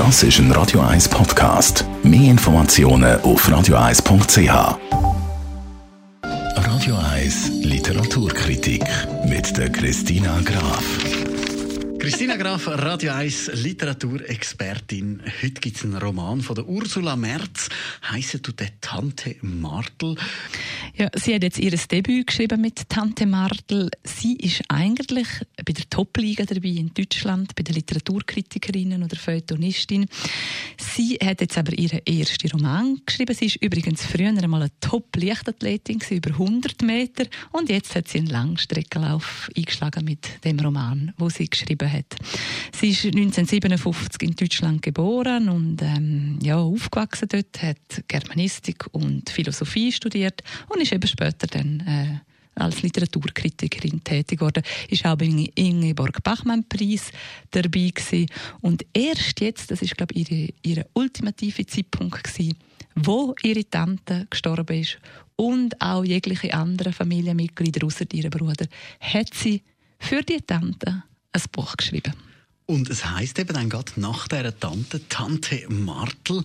Das ist ein Radio 1 Podcast. Mehr Informationen auf radio1.ch. Radio 1 Literaturkritik mit der Christina Graf. Christina Graf, Radio 1 Literaturexpertin. Heute gibt es einen Roman von der Ursula Merz. Heißt du der Tante Martel? Ja, sie hat jetzt ihr Debüt geschrieben mit Tante Martel. Sie ist eigentlich bei der Top-Liga dabei in Deutschland, bei den Literaturkritikerinnen oder Feuilletonistin. Sie hat jetzt aber ihren ersten Roman geschrieben. Sie ist übrigens früher einmal eine Top-Leichtathletin über 100 Meter und jetzt hat sie einen Langstreckenlauf eingeschlagen mit dem Roman, wo sie geschrieben hat. Sie ist 1957 in Deutschland geboren und ähm, ja, aufgewachsen dort, hat Germanistik und Philosophie studiert und ist eben später dann äh, als Literaturkritikerin tätig geworden, ist auch beim Ingeborg Bachmann Preis dabei gewesen. und erst jetzt, das ist glaube ihre, ihre ultimative Zeitpunkt gewesen, wo ihre Tante gestorben ist und auch jegliche andere Familienmitglieder außer ihrem Bruder, hat sie für die Tante ein Buch geschrieben. Und es heißt eben dann gerade nach der Tante, Tante Martel.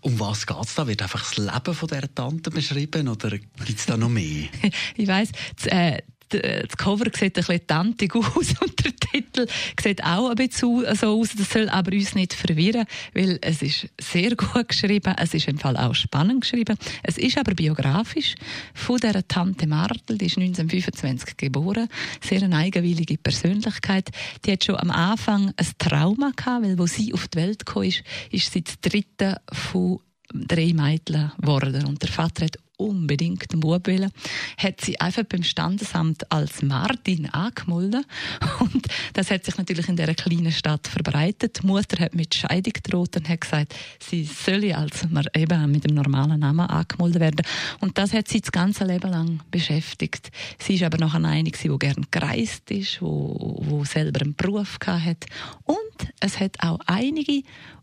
Um was geht es da? Wird einfach das Leben von dieser Tante beschrieben oder gibt es da noch mehr? ich weiss, äh, das Cover sieht ein bisschen tantig aus und der Titel sieht auch ein bisschen so aus. Das soll aber uns nicht verwirren, weil es ist sehr gut geschrieben. Es ist im Fall auch spannend geschrieben. Es ist aber biografisch von dieser Tante Martel. Die ist 1925 geboren. Sehr eine eigenwillige Persönlichkeit. Die hat schon am Anfang ein Trauma gehabt, weil wo sie auf die Welt gekommen ist, ist sie die dritte von drei Mädchen geworden. Und der Vater hat unbedingt einen Bub wollen, hat sie einfach beim Standesamt als Martin angemeldet. Und das hat sich natürlich in dieser kleinen Stadt verbreitet. Die Mutter hat mit Scheidung gedroht und hat gesagt, sie solle als eben mit dem normalen Namen angemeldet werden. Und das hat sie das ganze Leben lang beschäftigt. Sie ist aber noch eine, die gerne gereist ist, wo, wo selber einen Beruf hat. Und es hat auch einige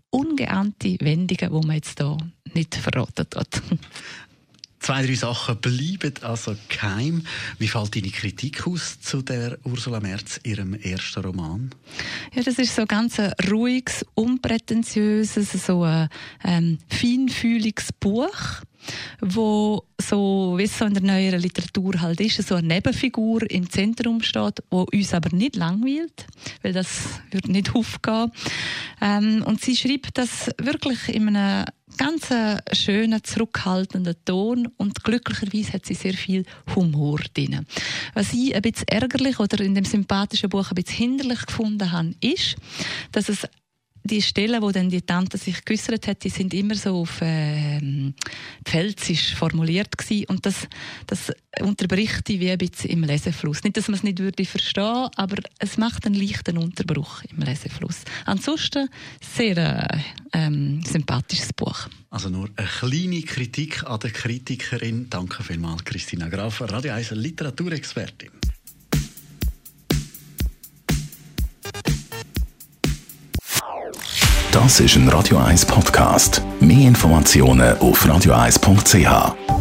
ungeahnte Wendungen, die man jetzt hier nicht verraten hat. Zwei, drei Sachen bleiben also geheim. Wie fällt deine Kritik aus zu der Ursula Merz, ihrem ersten Roman? Ja, das ist so ganz ein ruhiges, unprätentiöses, so ein ähm, feinfühliges Buch wo so, wie es so in der neueren Literatur halt ist, so eine Nebenfigur im Zentrum steht, wo uns aber nicht langweilt, weil das wird nicht aufgehen. Ähm, und sie schreibt das wirklich in einem ganz schönen, zurückhaltenden Ton und glücklicherweise hat sie sehr viel Humor drin. Was ich ein bisschen ärgerlich oder in dem sympathischen Buch ein bisschen hinderlich gefunden habe, ist, dass es die Stellen, wo dann die Tante sich geäussert hat, die sind immer so auf äh, Pfälzisch formuliert gewesen. und das, das unterbricht die wie ein bisschen im Lesefluss. Nicht, dass man es nicht würde verstehen, aber es macht einen leichten Unterbruch im Lesefluss. Ansonsten sehr äh, ähm, sympathisches Buch. Also nur eine kleine Kritik an der Kritikerin. Danke vielmals, Christina Graf, Radio 1 Literaturexpertin. Das ist ein Radio 1 Podcast. Mehr Informationen auf radio1.ch.